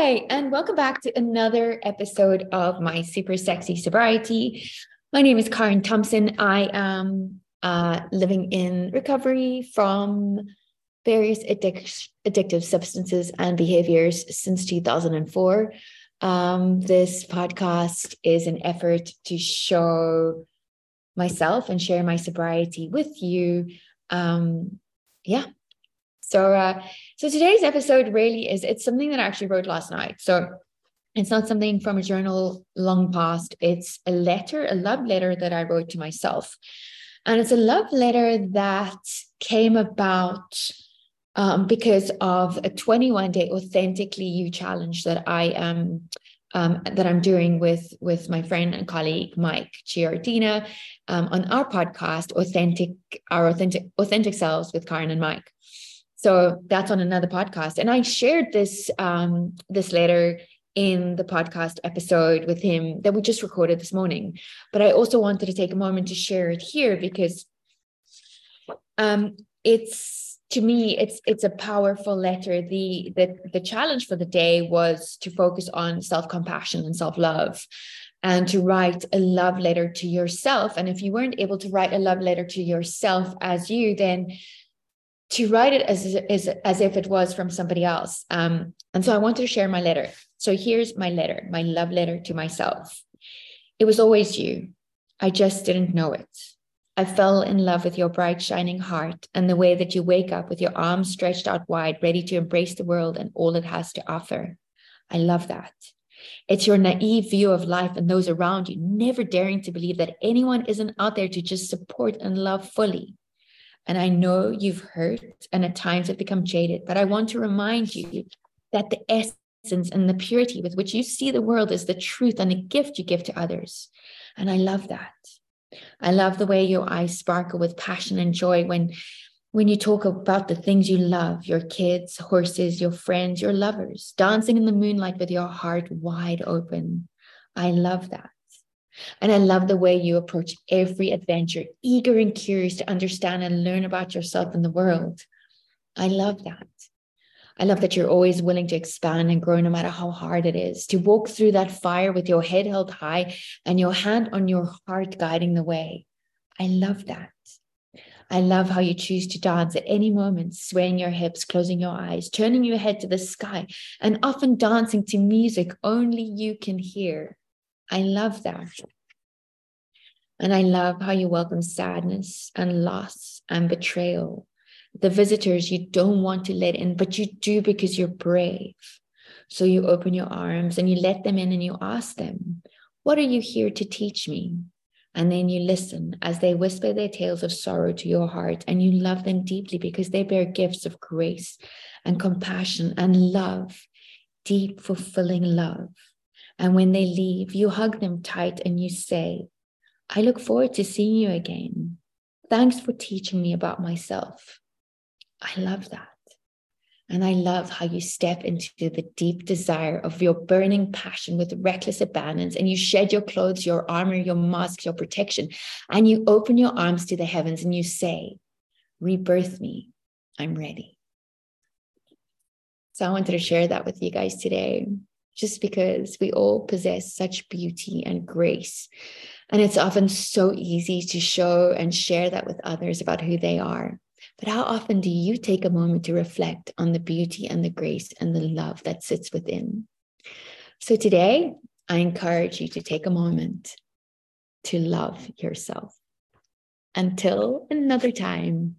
Hi, and welcome back to another episode of my super sexy sobriety. My name is Karen Thompson. I am uh, living in recovery from various addic- addictive substances and behaviors since 2004. Um, this podcast is an effort to show myself and share my sobriety with you. Um, yeah. So, uh, so today's episode really is it's something that I actually wrote last night. So it's not something from a journal long past. It's a letter, a love letter that I wrote to myself. And it's a love letter that came about um, because of a 21 day authentically you challenge that I am um, that I'm doing with with my friend and colleague Mike Giardina um, on our podcast, authentic our authentic authentic selves with Karen and Mike. So that's on another podcast, and I shared this um, this letter in the podcast episode with him that we just recorded this morning. But I also wanted to take a moment to share it here because um, it's to me it's it's a powerful letter. The the the challenge for the day was to focus on self-compassion and self-love and to write a love letter to yourself. And if you weren't able to write a love letter to yourself as you then to write it as as, as if it was from somebody else um, and so i wanted to share my letter so here's my letter my love letter to myself it was always you i just didn't know it I fell in love with your bright, shining heart and the way that you wake up with your arms stretched out wide, ready to embrace the world and all it has to offer. I love that. It's your naive view of life and those around you, never daring to believe that anyone isn't out there to just support and love fully. And I know you've hurt and at times have become jaded, but I want to remind you that the essence and the purity with which you see the world is the truth and the gift you give to others. And I love that. I love the way your eyes sparkle with passion and joy when when you talk about the things you love, your kids, horses, your friends, your lovers, dancing in the moonlight with your heart wide open. I love that. And I love the way you approach every adventure, eager and curious to understand and learn about yourself and the world. I love that. I love that you're always willing to expand and grow no matter how hard it is, to walk through that fire with your head held high and your hand on your heart guiding the way. I love that. I love how you choose to dance at any moment, swaying your hips, closing your eyes, turning your head to the sky, and often dancing to music only you can hear. I love that. And I love how you welcome sadness and loss and betrayal the visitors you don't want to let in, but you do because you're brave. So you open your arms and you let them in and you ask them, What are you here to teach me? And then you listen as they whisper their tales of sorrow to your heart, and you love them deeply because they bear gifts of grace and compassion and love, deep, fulfilling love. And when they leave, you hug them tight and you say, I look forward to seeing you again. Thanks for teaching me about myself. I love that. And I love how you step into the deep desire of your burning passion with reckless abandon and you shed your clothes, your armor, your mask, your protection, and you open your arms to the heavens and you say, Rebirth me, I'm ready. So I wanted to share that with you guys today, just because we all possess such beauty and grace. And it's often so easy to show and share that with others about who they are. But how often do you take a moment to reflect on the beauty and the grace and the love that sits within? So today, I encourage you to take a moment to love yourself. Until another time,